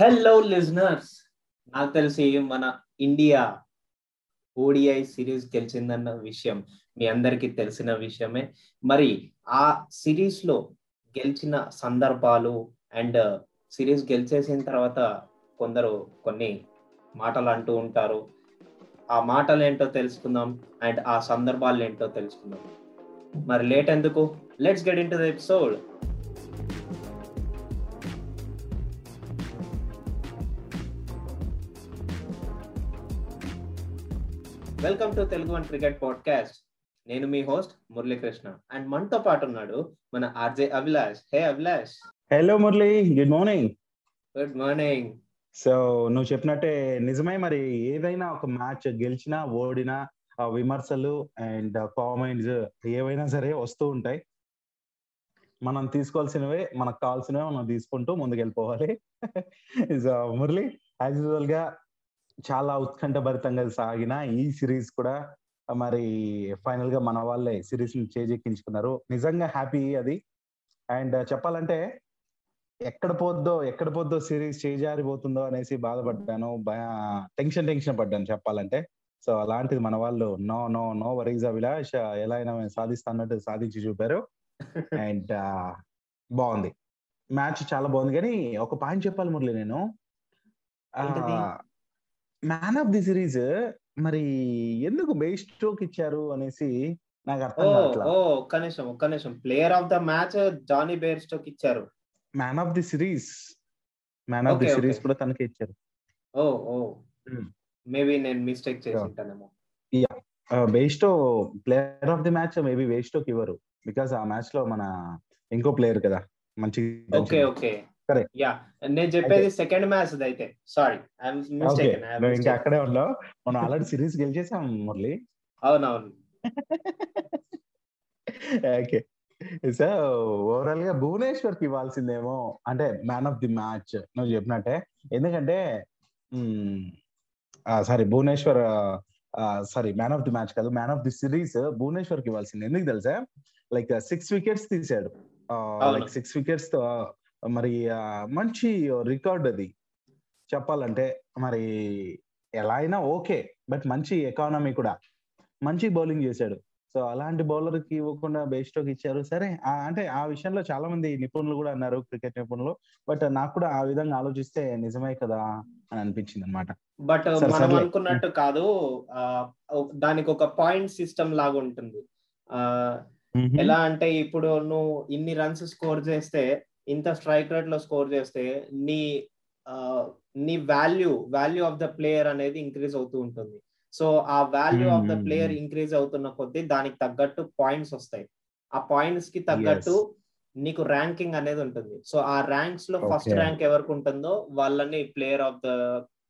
Hello listeners నాకు తెలిసి మన ఇండియా ఓడిఐ సిరీస్ గెలిచిందన్న విషయం మీ అందరికీ తెలిసిన విషయమే. మరి ఆ సిరీస్లో గెలిచిన సందర్భాలు అండ్ uh, సిరీస్ గెలిచేసిన తర్వాత కొందరు కొన్ని మాటలు అంటూ ఉంటారు. ఆ మాటలు ఏంటో తెలుసుకుందాం అండ్ ఆ సందర్భాలు ఏంటో తెలుసుకుందాం. మరి లేట్ ఎందుకు? Let's get into the episode welcome to Telugu one cricket podcast నేను మీ హోస్ట్ మురళీకృష్ణ. అండ్ మనతో పాటు ఉన్నాడు మన RJ Abhilash. Hey Abhilash. Hello Murali. Good morning good morning so నువ్వు చెప్పినట్టే నిజమే మరి. ఏదైనా ఒక మ్యాచ్ గెలిచినా ఓడినా విమర్శలు అండ్ కామెంట్స్ ఏవైనా సరే వస్తూ ఉంటాయి. మనం తీసుకోవాల్సినవే మనకు కావాల్సినవే మనం తీసుకుంటూ ముందుకు వెళ్ళిపోవాలి సో మురళి యాజ్ యూజువల్గా చాలా ఉత్కంఠభరితంగా సాగిన ఈ సిరీస్ కూడా మరి ఫైనల్గా మన వాళ్ళే సిరీస్ని చేజెక్కించుకున్నారు. నిజంగా హ్యాపీ అది. అండ్ చెప్పాలంటే ఎక్కడ పోద్దో ఎక్కడ పోద్దో సిరీస్ చేజారిపోతుందో అనేసి బాధపడ్డాను. టెన్షన్ టెన్షన్ పడ్డాను చెప్పాలంటే. సో అలాంటిది మన వాళ్ళు no no no worries Abhilash ఎలా అయినా సాధిస్తా అన్నట్టు సాధించి చూపారు. అండ్ బాగుంది. మ్యాచ్ చాలా బాగుంది. కానీ ఒక పాయింట్ చెప్పాలి మురళి నేను. మ్యాన్ ఆఫ్ ది సిరీస్ మరి ఎందుకు బేస్ స్ట్రోక్ ఇచ్చారు అనేసి నాకు అర్థం ఓ ఒక్క నిమిషం ఒక్క నిమిషం. Player of the match Jonny Bairstow ఇచ్చారు. Man of the series. Man of the series కూడా తనకి ఇచ్చారు. ఓ ఓ. మేబీ నేను మిస్టేక్ చేసి ఉంటానేమో. Bairstow player of the match maybe వేస్టోకి ఇవ్వరు. బికాస్ ఆ మ్యాచ్లో మన ఇంకో ప్లేయర్ కదా మంచి ఓకే ఓకే. యా నేను చెప్పేది సెకండ్ మ్యాచ్ అయితే. సారీ ఇంకా అక్కడే ఉన్నావు. మనం ఆల్రెడీ సిరీస్ గెలిచేసాం మురళి. అవునవును. ఓకే. సో ఓవరాల్గా భువనేశ్వర్కి ఇవ్వాల్సిందేమో అంటే మ్యాన్ ఆఫ్ ది మ్యాచ్ నువ్వు చెప్పినట్టే. ఎందుకంటే sorry Bhuvneshwar sorry man of the match కాదు మ్యాన్ ఆఫ్ ది సిరీస్ భువనేశ్వర్కి ఇవ్వాల్సింది. ఎందుకు తెలుసా? లైక్ సిక్స్ వికెట్స్ తీసాడు లైక్ సిక్స్ వికెట్స్తో మరి మంచి రికార్డ్ అది. చెప్పాలంటే మరి ఎలా అయినా ఓకే బట్ మంచి ఎకానమీ కూడా. మంచి బౌలింగ్ చేశాడు. సో అలాంటి బౌలర్కి ఇవ్వకుండా బేస్టోక్ ఇచ్చారు. సరే అంటే ఆ విషయంలో చాలా మంది నిపుణులు కూడా అన్నారు క్రికెట్ నిపుణులు. బట్ నాకు కూడా ఆ విధంగా ఆలోచిస్తే నిజమే కదా అని అనిపించింది అనమాట బట్ మనం అనుకున్నట్టు కాదు దానికి ఒక పాయింట్ సిస్టమ్ లాగా ఉంటుంది. ఎలా అంటే ఇప్పుడు నువ్వు ఇన్ని రన్స్ స్కోర్ చేస్తే ఇంత స్ట్రైక్ రేట్లో స్కోర్ చేస్తే నీ నీ value value of the player అనేది ఇంక్రీజ్ అవుతూ ఉంటుంది. సో ఆ value of the player increase అవుతున్న కొద్దీ దానికి తగ్గట్టు పాయింట్స్ వస్తాయి. ఆ పాయింట్స్కి తగ్గట్టు నీకు ర్యాంకింగ్ అనేది ఉంటుంది. సో ఆ ర్యాంక్స్లో ఫస్ట్ ర్యాంక్ ఎవరికి ఉంటుందో వాళ్ళని player of the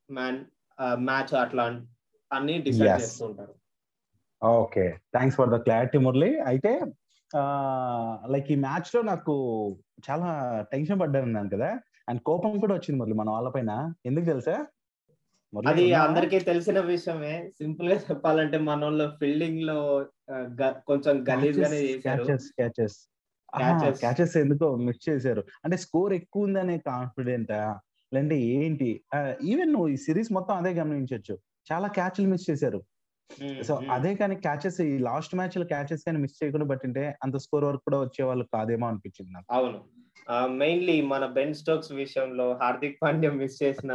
man match అట్లా అన్ని డిసైడ్ చేస్తూ ఉంటారు. Okay thanks for the clarity Murali అయితే లైక్ ఈ మ్యాచ్లో నాకు చాలా టెన్షన్ పడ్డాను కదా. అండ్ కోపం కూడా వచ్చింది మురళి మన వాళ్ళపైన ఎందుకు తెలుసా? అది అందరికీ తెలిసిన విషయమే. సింపుల్గా చెప్పాలంటే మన వాళ్ళు ఫీల్డింగ్లో కొంచెం గలీజ్ గానే చేశారు. క్యాచెస్ క్యాచెస్ ఎందుకో మిస్ చేశారు. అంటే స్కోర్ ఎక్కువ ఉందనే కాన్ఫిడెంట్ లేదంటే ఏంటి? ఈవెన్ నువ్వు ఈ సిరీస్ మొత్తం అదే గమనించవచ్చు చాలా క్యాచ్లు మిస్ చేశారు. సో అదే కానీ క్యాచెస్ ఈ లాస్ట్ మ్యాచ్లో క్యాచెస్ కానీ మిస్ చేయకుండా బట్టింటే అంత స్కోర్ వరకు కూడా వచ్చే వాళ్ళు కాదేమో అనిపించింది నాకు. అవును. మెయిన్లీ మన బెన్ స్టోక్స్ విషయంలో హార్దిక్ పాండ్యా మిస్ చేసిన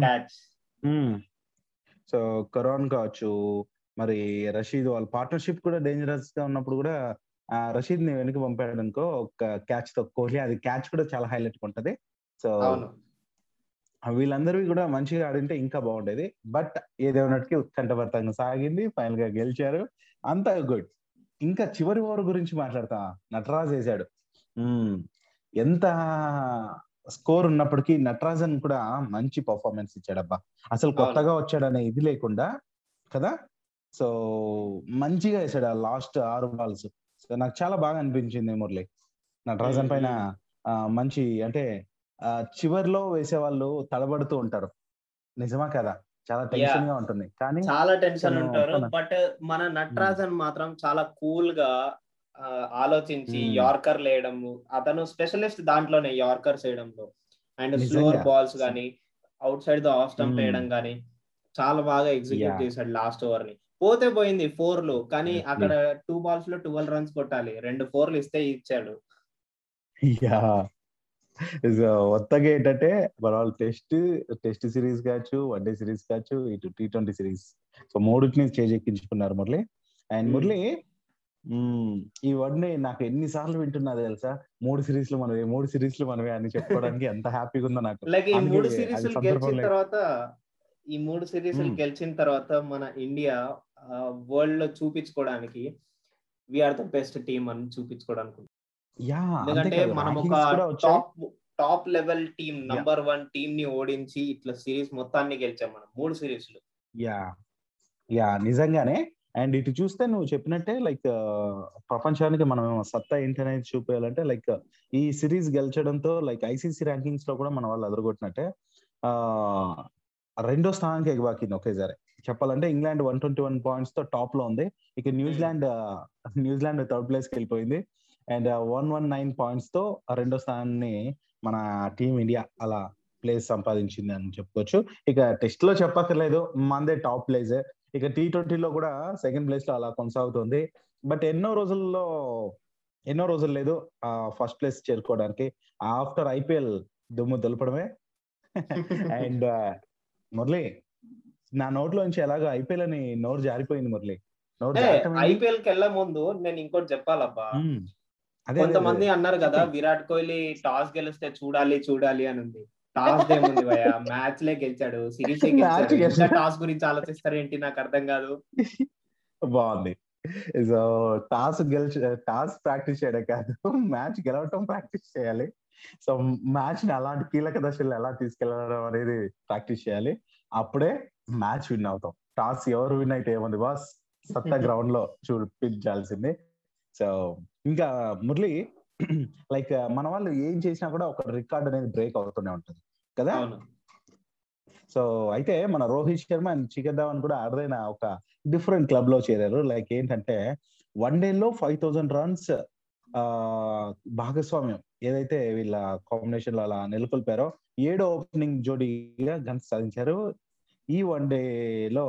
క్యాచ్ సో కరోన్ కావచ్చు మరి రషీద్ వాళ్ళ పార్ట్నర్షిప్ కూడా డేంజరస్గా ఉన్నప్పుడు కూడా రషీద్ని వెనక పంపాడు అనుకో ఒక క్యాచ్తో కోహ్లీ అది క్యాచ్ కూడా చాలా హైలైట్ ఉంటది. సో వీళ్ళందరివి కూడా మంచిగా ఆడింటే ఇంకా బాగుండేది. బట్ ఏదేమన్నటికి ఉత్కంఠభరితంగా సాగింది ఫైనల్గా గెలిచారు. అంతా గుడ్. ఇంకా చివరి ఓవర్ గురించి మాట్లాడతా. నటరాజ్ వేసాడు ఎంత స్కోర్ ఉన్నప్పటికీ నటరాజన్ కూడా మంచి పర్ఫార్మెన్స్ ఇచ్చాడబ్బా. అసలు కొత్తగా వచ్చాడనే ఇది లేకుండా కదా? సో మంచిగా వేసాడు ఆ లాస్ట్ ఆరు బాల్స్. సో నాకు చాలా బాగా అనిపించింది మురళి. నటరాజన్ పైన మంచి అంటే చివర్లో వేసే వాళ్ళు తడబడుతూ ఉంటారు. నిజమా కదా? చాలా టెన్షన్గా ఉంటుంది. కానీ చాలా టెన్షన్ ఉంటారు. బట్ మన నటరాజన్ మాత్రం చాలా కూల్గా ఆలోచించి యార్కర్ లేయడము అతను స్పెషలిస్ట్ దాంట్లోనే యార్కర్స్ వేయడంలో అండ్ స్లోవర్ బాల్స్ గానీ outside the off stump. వేయడం కానీ చాలా బాగా ఎగ్జిక్యూట్. చేశాడు లాస్ట్ ఓవర్ని పోతే పోయింది ఫోర్లో కానీ. అక్కడ టూ బాల్స్లో ట్వెల్వ్ రన్స్ కొట్టాలి. రెండు ఫోర్లు ఇస్తే ఇచ్చాడు. కొత్తగా ఏంటంటే మన వాళ్ళు టెస్ట్ టెస్ట్ సిరీస్ కావచ్చు వన్ డే సిరీస్ కావచ్చు ఇటు టీ ట్వంటీ సిరీస్. సో మూడింటిని చేజెక్కించుకున్నారు Murali. And Hmm. Murali hmm, ఈ వర్డ్ని నాకు ఎన్ని సార్లు వింటున్నా తెలుసా? మూడు సిరీస్లో మనమే మూడు సిరీస్లో మనమే అని చెప్పుకోవడానికి ఎంత హ్యాపీగా ఉందో నాకు. లైక్ ఈ మూడు సిరీస్ గెలిచిన తర్వాత ఈ మూడు సిరీస్ Hmm. గెలిచిన తర్వాత మన ఇండియా వరల్డ్లో చూపించుకోవడానికి వీఆర్ ద బెస్ట్ టీమ్ అని చూపించుకోవడానికి. యా ఎందుకంటే మనం ఒక top top level team number one టీమ్ని ఓడించి ఇట్లా సిరీస్ మొత్తాన్ని గెలిచాం మనం. మూడు సిరీస్లు యా. యా నిజంగానే. అండ్ ఇటు చూస్తే నువ్వు చెప్పినట్టే లైక్ ప్రపంచానికి మనం సత్తా ఏంటి అనేది చూపించాలంటే లైక్ ఈ సిరీస్ గెలిచడంతో లైక్ ఐసీసీ ర్యాంకింగ్స్లో కూడా మన వాళ్ళు అదరగొట్టినట్టే. ఆ రెండో స్థానానికి ఎగబాకింది ఒకేసారి. చెప్పాలంటే ఇంగ్లాండ్ వన్ ట్వంటీ వన్ పాయింట్స్తో టాప్లో ఉంది. ఇక New Zealand New Zealand third ప్లేస్కి వెళ్ళిపోయింది. అండ్ వన్ వన్ నైన్ పాయింట్స్తో రెండో స్థానాన్ని మన టీం ఇండియా అలా ప్లేస్ సంపాదించింది అని చెప్పుకోవచ్చు. ఇక టెస్ట్లో చెప్పక్కర్లేదు. మందే టాప్ ప్లేస్ ఇక టీ ట్వంటీలో కూడా సెకండ్ ప్లేస్లో అలా కొనసాగుతుంది. బట్ ఎన్నో రోజుల్లో ఎన్నో రోజులు లేదు ఆ ఫస్ట్ ప్లేస్ చేరుకోవడానికి. ఆఫ్టర్ ఐపీఎల్ దుమ్ము దులపడమే. అండ్ మురళి నా నోట్లో నుంచి ఎలాగో ఐపీఎల్ అని నోరు జారిపోయింది మురళి. నోరు? ఐపీఎల్కి వెళ్ళే ముందు నేను ఇంకోటి చెప్పాలబ్బా. కొంతమంది. అన్నారు కదా. విరాట్ కోహ్లీ టాస్ గెలిస్తే చూడాలి చూడాలి అని ఉంది. టాస్ ఏముంది భయ మ్యాచ్ లే గెలిచాడు సిరీస్ గెలిచాడు. టాస్ గురించి ఆలోచిస్తారు ఏంటి? నాకు అర్థం కాదు. బాగుంది. సో టాస్ గెలిచి టాస్ ప్రాక్టీస్ చేయడం కాదు మ్యాచ్ గెలవటం ప్రాక్టీస్ చేయాలి. సో మ్యాచ్ని అలాంటి కీలక దశలు ఎలా తీసుకెళ్ళడం అనేది ప్రాక్టీస్ చేయాలి. అప్పుడే మ్యాచ్ విన్ అవుతాం. టాస్ ఎవరు విన్ అయితే ఏముంది బాస్ సత్తా గ్రౌండ్లో చూపించాల్సింది. సో ఇంకా మురళి లైక్ మన వాళ్ళు ఏం చేసినా కూడా ఒక రికార్డ్ అనేది బ్రేక్ అవుతూనే ఉంటుంది కదా? సో అయితే మన రోహిత్ శర్మ అండ్ శిఖర్ ధవన్ కూడా అరుదైన ఒక డిఫరెంట్ క్లబ్లో చేరారు. లైక్ ఏంటంటే వన్ డే లో ఫైవ్ థౌసండ్ రన్స్ ఆ భాగస్వామ్యం ఏదైతే వీళ్ళ కాంబినేషన్లో అలా నెలకొల్పారో ఏడో ఓపెనింగ్ జోడీగా ఘనత సాధించారు. ఈ వన్ డే లో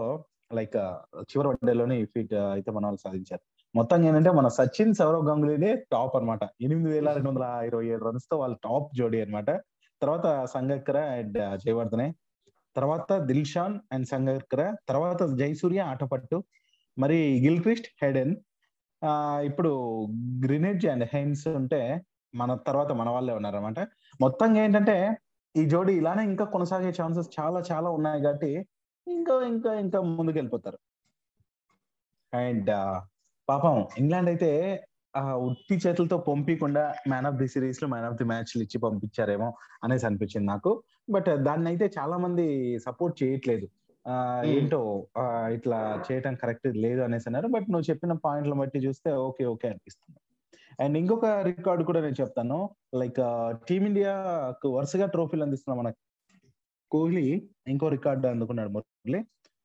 లైక్ చివరి వన్ డే ఈ ఫీట్ అయితే మన వాళ్ళు సాధించారు. మొత్తం ఏంటంటే మన సచిన్ సౌరవ్ గంగులీనే టాప్ అన్నమాట. ఎనిమిది వేల రెండు వందల ఇరవై ఏడు రన్స్తో వాళ్ళు టాప్ జోడీ అన్నమాట. తర్వాత సంగక్కర అండ్ జయవర్ధనే. తర్వాత దిల్షాన్ అండ్ సంగక్కర. తర్వాత జయసూర్య ఆటపట్టు. మరి గిల్క్రిస్ట్ హెడెన్. ఆ ఇప్పుడు గ్రినేడ్జ్ అండ్ హెయిన్స్ ఉంటే మన తర్వాత మన వాళ్ళే ఉన్నారనమాట మొత్తంగా ఏంటంటే ఈ జోడీ ఇలానే ఇంకా కొనసాగే ఛాన్సెస్ చాలా చాలా ఉన్నాయి కాబట్టి ఇంకా ఇంకా ఇంకా ముందుకు వెళ్ళిపోతారు అండ్ పాపం ఇంగ్లాండ్ అయితే ఆ ఉత్తి చేతులతో పంపించకుండా మ్యాన్ ఆఫ్ ది సిరీస్లో మ్యాన్ ఆఫ్ ది మ్యాచ్ ఇచ్చి పంపించారేమో అనేసి అనిపించింది నాకు. బట్ దాన్ని అయితే చాలా మంది సపోర్ట్ చేయట్లేదు. ఆ ఏంటో ఇట్లా చేయటం కరెక్ట్ లేదు అనేసి అన్నారు. బట్ నువ్వు చెప్పిన పాయింట్ల బట్టి చూస్తే ఓకే ఓకే అనిపిస్తుంది. అండ్ ఇంకొక రికార్డు కూడా నేను చెప్తాను. లైక్ టీమిండియాకు వరుసగా ట్రోఫీలు అందిస్తున్న మన కోహ్లీ ఇంకో రికార్డు అందుకున్నాడు మురళి.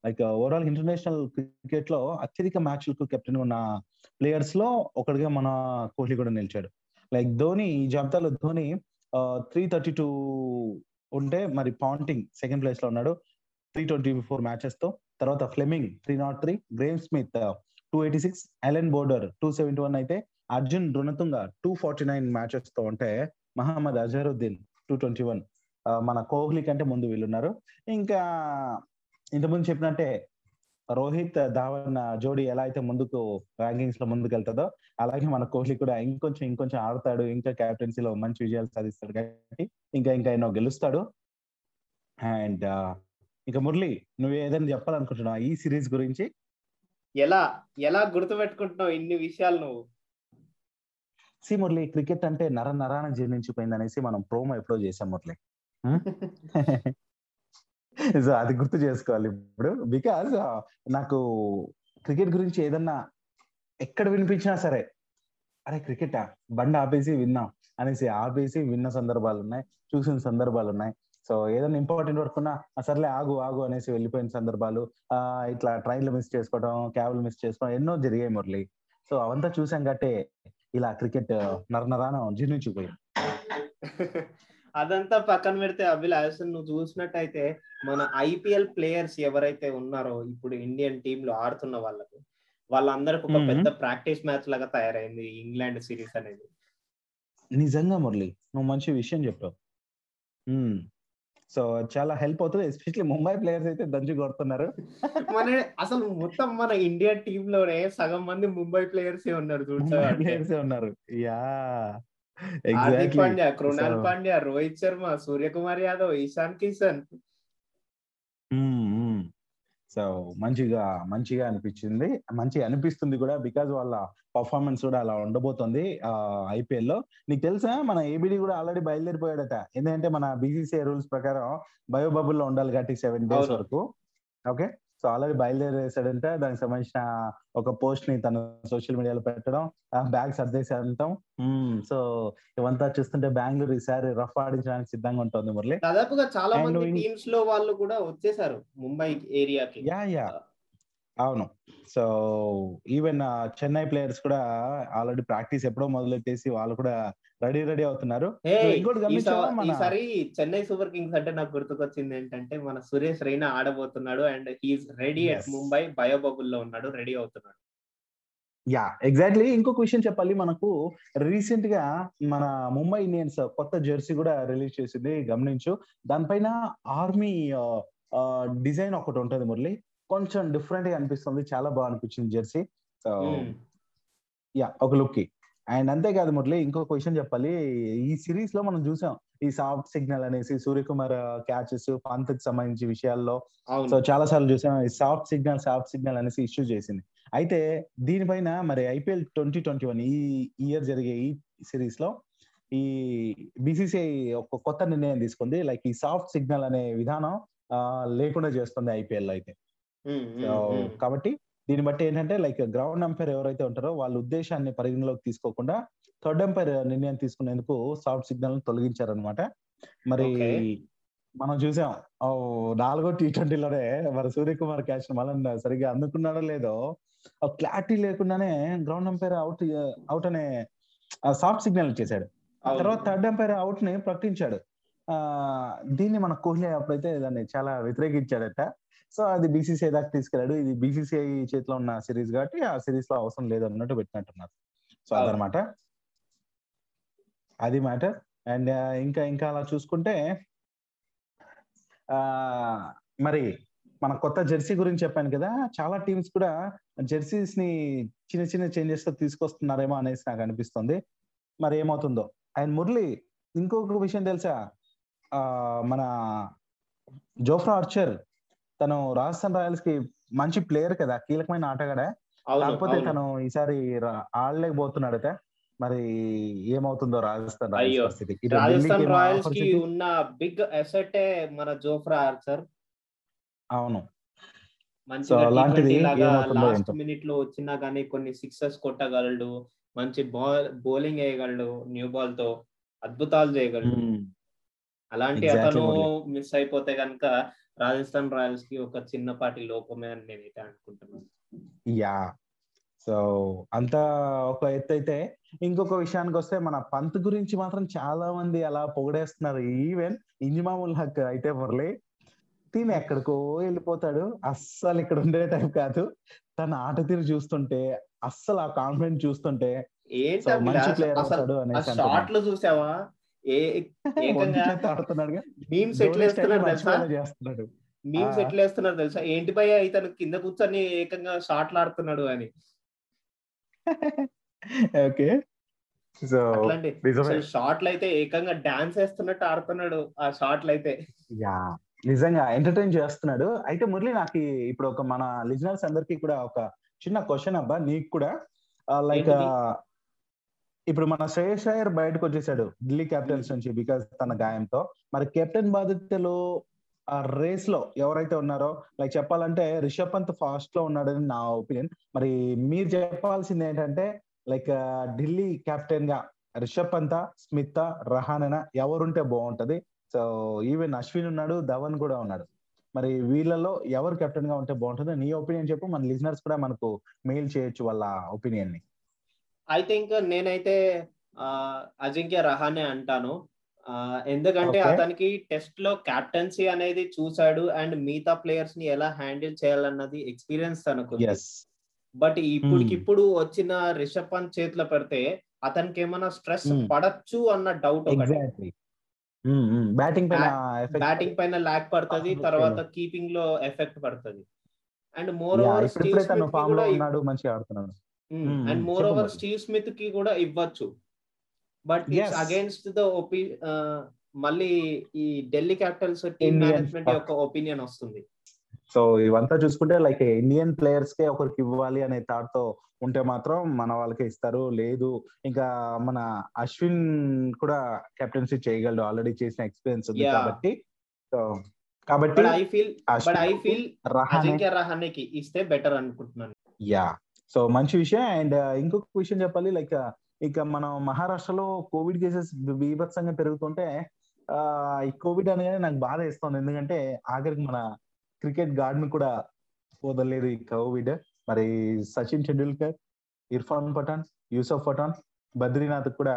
లైక్ ఓవరాల్ ఇంటర్నేషనల్ క్రికెట్లో అత్యధిక మ్యాచ్లకు కెప్టెన్ ఉన్న ప్లేయర్స్లో ఒకటిగా మన కోహ్లీ కూడా నిలిచాడు. లైక్ ధోని ఈ జాబితాలో ధోని త్రీ థర్టీ టూ ఉంటే మరి పాంటింగ్ సెకండ్ ప్లేస్లో ఉన్నాడు. త్రీ ట్వంటీ ఫోర్ మ్యాచెస్తో. తర్వాత Fleming three nought three Graeme Smith two eighty six Allan Border two seventy one అయితే Arjuna Ranatunga two forty nine మ్యాచెస్తో ఉంటే Mohammad Azharuddin two twenty one మన కోహ్లీ కంటే ముందు వీళ్ళున్నారు. ఇంకా ఇంతకుముందు చెప్పినట్టే రోహిత్ ధావన్ జోడీ ఎలా అయితే ముందుకు ర్యాంకింగ్స్లో ముందుకు వెళ్తుందో అలాగే మన కోహ్లీ కూడా ఇంకొంచెం ఇంకొంచెం ఆడతాడు. ఇంకా క్యాప్టెన్సీలో మంచి విజయాలు సాధిస్తాడు కాబట్టి ఇంకా ఇంకా ఎన్నో గెలుస్తాడు. అండ్ ఇంకా మురళి నువ్వు ఏదైనా చెప్పాలనుకుంటున్నావు ఈ సిరీస్ గురించి? ఎలా ఎలా గుర్తుపెట్టుకుంటున్నావు ఇన్ని విషయాలు నువ్వు? సి మురళి క్రికెట్ అంటే నర నరాన జీర్ణించిపోయింది అనేసి మనం ప్రోమో ఎప్పుడో చేసాం మురళి. సో అది గుర్తు చేసుకోవాలి ఇప్పుడు. బికాస్ నాకు క్రికెట్ గురించి ఏదన్నా ఎక్కడ వినిపించినా సరే అరే క్రికెటా? బండి ఆపేసి విన్నాం అనేసి ఆపేసి విన్న సందర్భాలు ఉన్నాయి చూసిన సందర్భాలు ఉన్నాయి. సో ఏదైనా ఇంపార్టెంట్ వర్క్ ఉన్నా "ఆ, సర్లే ఆగు ఆగు అనేసి వెళ్ళిపోయిన సందర్భాలు ఆ ఇట్లా ట్రైన్లు మిస్ చేసుకోవడం క్యాబ్లు మిస్ చేసుకోవడం ఎన్నో జరిగాయి మురళి. సో అవంతా చూసాం కాబట్టి ఇలా క్రికెట్ నరనరాన జీర్ణించిపోయింది. అదంతా పక్కన పెడితే అభిలాష్ నువ్వు చూసినట్టయితే మన ఐపీఎల్ ప్లేయర్స్ ఎవరైతే ఉన్నారో ఇప్పుడు ఇండియన్ టీమ్లో ఆడుతున్న వాళ్ళకు వాళ్ళందరికి ఒక. పెద్ద ప్రాక్టీస్ మ్యాచ్ లాగా తయారైంది ఇంగ్లాండ్ సిరీస్ అనేది. నిజంగా మురళి నువ్వు మంచి విషయం చెప్పావు. సో చాలా హెల్ప్ అవుతుంది ఎస్పెషల్లీ ముంబై ప్లేయర్స్ అయితే దంచి కొడుతున్నారు. మన అసలు మొత్తం మన ఇండియా టీమ్లోనే సగం మంది ముంబై ప్లేయర్స్ ఉన్నారు ప్లేయర్స్ ఉన్నారు. Yeah. Exactly Pandya Krunal So- Pandya Rohit Sharma Suryakumar Yadav Ishan Kishan so మంచిగా మంచిగా అనిపించింది. మంచిగా అనిపిస్తుంది కూడా బికాజ్ వాళ్ళ పర్ఫార్మెన్స్ కూడా అలా ఉండబోతుంది ఐపీఎల్లో నీకు తెలుసా? మన ఏబిడి కూడా ఆల్రెడీ బయలుదేరిపోయాడట. ఎందుకంటే మన బీసీసీఐ రూల్స్ ప్రకారం బయో బబుల్లో ఉండాలి కాబట్టి సెవెన్ డేస్. వరకు. ఓకే సో ఆల్రెడీ బయలుదేరేసాడంటే దానికి సంబంధించిన ఒక పోస్ట్ని తను సోషల్ మీడియాలో పెట్టడం బ్యాగ్ సర్దేసి అంటాం సో ఇవంతా చూస్తుంటే బెంగళూరు ఈసారి రఫ్ ఆడించడానికి సిద్ధంగా ఉంటుంది మురళి. దాదాపుగా చాలా మంది టీమ్స్లో వాళ్ళు కూడా వచ్చేసారు ముంబై ఏరియాకి. Yeah yeah. అవును. సో ఈవెన్ చెన్నై ప్లేయర్స్ కూడా ఆల్రెడీ ప్రాక్టీస్ ఎప్పుడో మొదలెట్టేసి వాళ్ళు కూడా రెడీ రెడీ అవుతున్నారు. ఇంకోటి గమనించావా? మన- ఈసారి చెన్నై సూపర్ కింగ్స్ అంటే నాకు గుర్తుకొచ్చింది ఏంటంటే మన Suresh Raina ఆడబోతున్నాడు and he's ready at. Mumbai బయోబబుల్లో ఉన్నాడు రెడీ అవుతున్నాడు. Yeah exactly. ఇంకొక విషయం చెప్పాలి. మనకు రీసెంట్గా మన ముంబై ఇండియన్స్ కొత్త జెర్సీ కూడా రిలీజ్ చేసింది గమనించు. దానిపైన ఆర్మీ డిజైన్ ఒకటి ఉంటది మురళి. కొంచెం డిఫరెంట్గా అనిపిస్తుంది. చాలా బాగా అనిపించింది జెర్సీ. సో. యా ఒక లుక్కి అండ్ అంతేకాదు మురళి ఇంకొక విషయం చెప్పాలి. ఈ సిరీస్లో మనం చూసాం ఈ సాఫ్ట్ సిగ్నల్ అనేసి సూర్యకుమార్ క్యాచెస్ పంత్కి సంబంధించి విషయాల్లో. సో చాలా సార్లు చూసాం ఈ సాఫ్ట్ సిగ్నల్ సాఫ్ట్ సిగ్నల్ అనేసి ఇష్యూ చేసింది. అయితే దీనిపైన మరి ఐపీఎల్ ట్వంటీ ట్వంటీ వన్ ఈ ఇయర్ జరిగే ఈ సిరీస్లో ఈ బీసీసీఐ ఒక కొత్త నిర్ణయం తీసుకుంది. లైక్ ఈ సాఫ్ట్ సిగ్నల్ అనే విధానం ఆ, లేకుండా చేస్తుంది ఐపీఎల్ అయితే. కాబట్టి దీన్ని బట్టి ఏంటంటే లైక్ గ్రౌండ్ అంపైర్ ఎవరైతే ఉంటారో వాళ్ళ ఉద్దేశాన్ని పరిగణలోకి తీసుకోకుండా థర్డ్ అంపైర్ నిర్ణయం తీసుకునేందుకు సాఫ్ట్ సిగ్నల్ తొలగించారనమాట మరి. మనం చూసాం నాలుగో టీ ట్వంటీలోనే మరి సూర్యకుమార్ క్యాచ్ మళ్ళీ సరిగ్గా అందుకున్నాడో లేదో క్లారిటీ లేకుండానే గ్రౌండ్ అంపైర్ అవుట్ అవుట్ అనే సాఫ్ట్ సిగ్నల్ ఇచ్చేసాడు ఆ. తర్వాత థర్డ్ అంపైర్ అవుట్ని ప్రకటించాడు. ఆ దీన్ని మన కోహ్లీ అప్పుడైతే దాన్ని చాలా వ్యతిరేకించాడట. సో అది బీసీసీఐ దాకా తీసుకెళ్ళాడు. ఇది బీసీసీఐ చేతిలో ఉన్న సిరీస్ కాబట్టి ఆ సిరీస్లో అవసరం లేదు అన్నట్టు పెట్టినట్టున్నారు. సో. అదనమాట. అది మ్యాటర్. అండ్ ఇంకా ఇంకా అలా చూసుకుంటే ఆ మరి మన కొత్త జెర్సీ గురించి చెప్పాను కదా చాలా టీమ్స్ కూడా జెర్సీస్ని చిన్న చిన్న చేంజెస్తో తీసుకొస్తున్నారేమో అనేసి నాకు అనిపిస్తుంది. మరి ఏమవుతుందో? అండ్ మురళి ఇంకొక విషయం తెలుసా? మన జోఫ్రా ఆర్చర్ తను రాజస్థాన్ రాయల్స్కి మంచి ప్లేయర్ కదా కీలకమైన ఆటగాడే కాకపోతే. తను ఈసారి ఆడలేకపోతున్నాడట మరి ఏమవుతుందో రాజస్థాన్ రాయల్స్ రాజస్థాన్ రాయల్స్కి ఉన్న బిగ్ అసెట్ మన జోఫ్రా ఆర్చర్ అవును మంచిగా So, అలాంటిది T20 లాగా ఏమవుతుందో లాస్ట్. మినిట్లో వచ్చినా గానీ కొన్ని సిక్సెస్ కొట్టగలడు మంచి బాల్ బౌలింగ్ వేయగలడు న్యూ బాల్తో అద్భుతాలు చేయగలడు. అలాంటి అతను. మిస్ అయిపోతే గనుక రాజస్థాన్ రాయల్స్కి ఒక చిన్నపాటి లోపమే అని నేనైతే అనుకుంటున్నాను. యా. సో అంతా ఒక ఎత్తు అయితే ఇంకొక విషయానికి వస్తే మన పంత్ గురించి మాత్రం చాలా మంది అలా పొగడేస్తున్నారు. ఈవెన్ ఇంజిమాముల్ హక్ అయితే మురళి తిని ఎక్కడికో వెళ్ళిపోతాడు. అస్సలు ఇక్కడ ఉండే టైం కాదు. తన ఆట తీరు చూస్తుంటే అస్సలు ఆ కాన్ఫిడెంట్ చూస్తుంటే మంచి? ప్లేయర్ అవుతాడు షాట్లో చూసావా? ఏ మీమ్స్ ఎట్లా వేస్తున్నారు తెలుసా? చేస్తున్నాడు. మీమ్స్. ఎట్లా వేస్తున్నారు తెలుసా? ఏంటి భయ ఇతను కింద కూర్చొని ఏకంగా షాట్లు ఆడుతున్నాడు అని. ఓకే. అట్లాంటి షాట్లు అయితే ఏకంగా డాన్స్ వేస్తున్నట్టు ఆడుతున్నాడు ఆ షాట్లు అయితే యా నిజంగా ఎంటర్టైన్ చేస్తున్నాడు. అయితే మురళి నాకు ఇప్పుడు ఒక మన లిజనర్స్ అందరికి కూడా ఒక చిన్న క్వశ్చన్ అబ్బా నీకు కూడా. లైక్? ఇప్పుడు మన శ్రేయస్ అయ్యర్ బయటకు వచ్చేసాడు ఢిల్లీ క్యాపిటల్స్ నుంచి బికాస్ తన గాయంతో. మరి కెప్టెన్ బాధితులు ఆ రేస్లో ఎవరైతే ఉన్నారో లైక్ చెప్పాలంటే రిషబ్ పంత్ ఫాస్ట్లో ఉన్నాడని నా ఒపీనియన్. మరి మీరు చెప్పాల్సింది ఏంటంటే లైక్ ఢిల్లీ కెప్టెన్గా రిషబ్ పంత స్మిత్ రహానెనా ఎవరుంటే బాగుంటది. సో ఈవెన్ అశ్విన్ ఉన్నాడు ధవన్ కూడా ఉన్నాడు. మరి వీళ్ళలో ఎవరు కెప్టెన్గా ఉంటే బాగుంటుంది నీ ఒపీనియన్ చెప్పు. మన లిజనర్స్ కూడా మనకు మెయిల్ చేయొచ్చు వాళ్ళ ఒపీనియన్ని ఐ థింక్ నేనైతే అజింక్య రహానే అంటాను. ఎందుకంటే. అతనికి టెస్ట్లో క్యాప్టెన్సీ అనేది చూసాడు అండ్ మిగతా ప్లేయర్స్ని ఎలా హ్యాండిల్ చేయాలన్నది ఎక్స్పీరియన్స్ తనకు బట్ ఇప్పటికిప్పుడు వచ్చిన రిషబ్ పంత్ చేతిలో పెడితే అతనికి ఏమైనా స్ట్రెస్ Hmm. పడచ్చు అన్న డౌట్ ఒకటి. బ్యాటింగ్ పైన effect- బ్యాటింగ్ పైన ల్యాక్ పడుతుంది Possible తర్వాత కీపింగ్లో ఎఫెక్ట్ పడుతుంది. అండ్ మోర్ ఓవర్ ఫామ్లో ఉన్నాడు మంచిగా ఆడుతున్నాడు. Hmm, అండ్. More over. స్టీవ్ స్మిత్కి కూడా ఇవ్వచ్చు బట్. ఇట్స్ అగేన్స్ట్ ద ఒపి మళ్ళీ ఈ ఢిల్లీ క్యాపిటల్స్ టీమ్ మేనేజ్మెంట్. యొక్క ఒపీనియన్ వస్తుంది సో ఇవంతా చూసుకుంటే లైక్ ఇండియన్ ప్లేయర్స్ కే ఒకరికి ఇవ్వాలి అనే థాట్తో ఉంటే మాత్రం మన వాళ్ళకే ఇస్తారు లేదు ఇంకా మన అశ్విన్ కూడా కెప్టెన్సీ చేయగలడు ఆల్రెడీ చేసిన ఎక్స్పీరియన్స్ ఉంది. కాబట్టి సో కాబట్టి but I feel but I feel Rahane Ajinkya రహానేకి ఇస్తే బెటర్ అనుకుంటున్నాను యా సో మంచి విషయం. అండ్ ఇంకొక విషయం చెప్పాలి. లైక్ ఇక మనం మహారాష్ట్రలో కోవిడ్ కేసెస్ బీభత్సంగా పెరుగుతుంటే ఈ కోవిడ్ అనేది నాకు బాధ వేస్తుంది. ఎందుకంటే ఆఖరికి మన క్రికెట్ గార్డ్ని కూడా వదలలేదు ఈ కోవిడ్. మరి సచిన్ టెండూల్కర్ ఇర్ఫాన్ పఠాన్ యూసఫ్ పఠాన్ బద్రీనాథ్ కూడా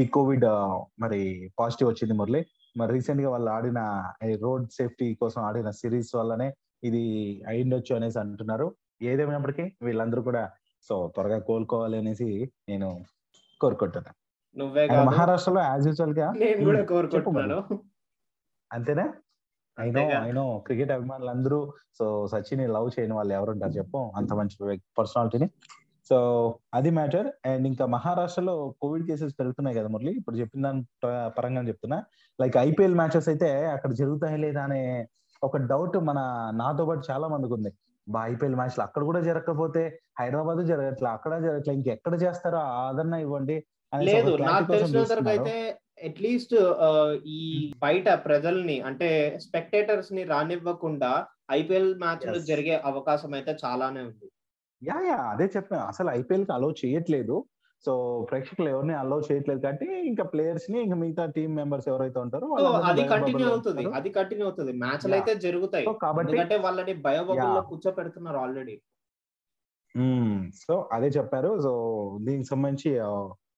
ఈ కోవిడ్ మరి పాజిటివ్ వచ్చింది మురళి. మరి రీసెంట్గా వాళ్ళు ఆడిన రోడ్ సేఫ్టీ కోసం ఆడిన సిరీస్ వల్లనే ఇది అయిండొచ్చు అనేసి అంటున్నారు. ఏదేమైనప్పటికీ వీళ్ళందరూ కూడా సో త్వరగా కోలుకోవాలి అనేసి నేను కోరుకుంటున్నాను నువ్వే మహారాష్ట్రలో యాజ్ యూజువల్గా నేను కూడా కోరుకుంటున్నాను. అంతేనా? అయినో. అయినో క్రికెట్ అభిమానులు అందరూ సో సచిన్ లవ్ చేయని వాళ్ళు ఎవరుంటారు చెప్పు. అంత మంచి పర్సనాలిటీని సో అది మ్యాటర్ అండ్ ఇంకా మహారాష్ట్రలో కోవిడ్ కేసెస్ పెరుగుతున్నాయి కదా మురళి. ఇప్పుడు చెప్పిన దాని పరంగా చెప్తున్నా. లైక్ ఐపీఎల్ మ్యాచెస్ అయితే అక్కడ జరుగుతాయి లేదా అనే ఒక డౌట్ మన నాతో పాటు చాలా మందికి ఉంది. బా ఐపీఎల్ మ్యాచ్లు అక్కడ కూడా జరగకపోతే హైదరాబాద్ జరగట్లా అక్కడ జరగట్లా ఇంకెక్కడ చేస్తారో ఆదరణ ఇవ్వండి లేదు నాకు తెలిసిన వరకు. అయితే అట్లీస్ట్ ఈ బయట ప్రజల్ని అంటే స్పెక్టేటర్స్ని రానివ్వకుండా ఐపీఎల్ Yes. జరిగే అవకాశం అయితే చాలానే ఉంది యా యా అదే చెప్పాను అసలు ఐపీఎల్కి అలౌ చేయట్లేదు సో ప్రేక్షకులు ఎవరిని అలౌ చేయట్లేదు కాబట్టి ఇంకా ప్లేయర్స్ని ఇంకా మిగతా టీమ్ మెంబర్స్ ఎవరైతే ఉంటారో అది కంటిన్యూ అవుతుంది. అది కంటిన్యూ అవుతుంది. మ్యాచ్లు Yeah. అయితే జరుగుతాయి. కాబట్టి వాళ్ళని Yeah. కూర్చోపెడుతున్నారు ఆల్రెడీ సో అదే చెప్పారు. సో దీనికి సంబంధించి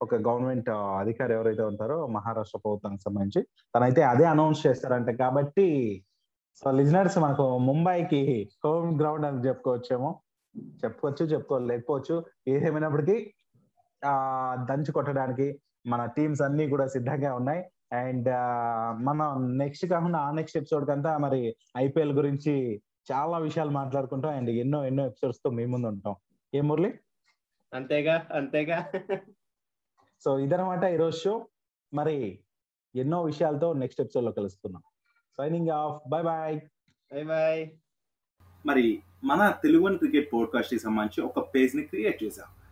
ఒక గవర్నమెంట్ అధికారి ఎవరైతే ఉంటారో మహారాష్ట్ర ప్రభుత్వానికి సంబంధించి తనైతే అదే అనౌన్స్ చేస్తారంట. కాబట్టి సో లిజనర్స్ మనకు ముంబైకి హోమ్ గ్రౌండ్ అని చెప్పుకోవచ్చేమో. చెప్పుకోవచ్చు చెప్పుకోలేకపోవచ్చు ఏదేమైనప్పటికీ ఆ దంచి కొట్టడానికి మన టీమ్స్ అన్ని కూడా సిద్ధంగా ఉన్నాయి. అండ్ మనం నెక్స్ట్ కాకుండా ఆ నెక్స్ట్ ఎపిసోడ్ కంతా మరి ఐపీఎల్ గురించి చాలా విషయాలు మాట్లాడుకుంటాం. అండ్ ఎన్నో ఎన్నో ఎపిసోడ్స్తో మీ ముందు ఉంటాం. ఏ మురళి? అంతేగా అంతేగా. సో ఇదనమాట ఈరోజు షో. మరి ఎన్నో విషయాలతో నెక్స్ట్ ఎపిసోడ్లో కలుస్తున్నాం signing off. Bye bye bye bye మరి మన తెలుగు క్రికెట్ పోడ్కాస్ట్కి సంబంధించి ఒక పేజ్ని క్రియేట్ చేశాం.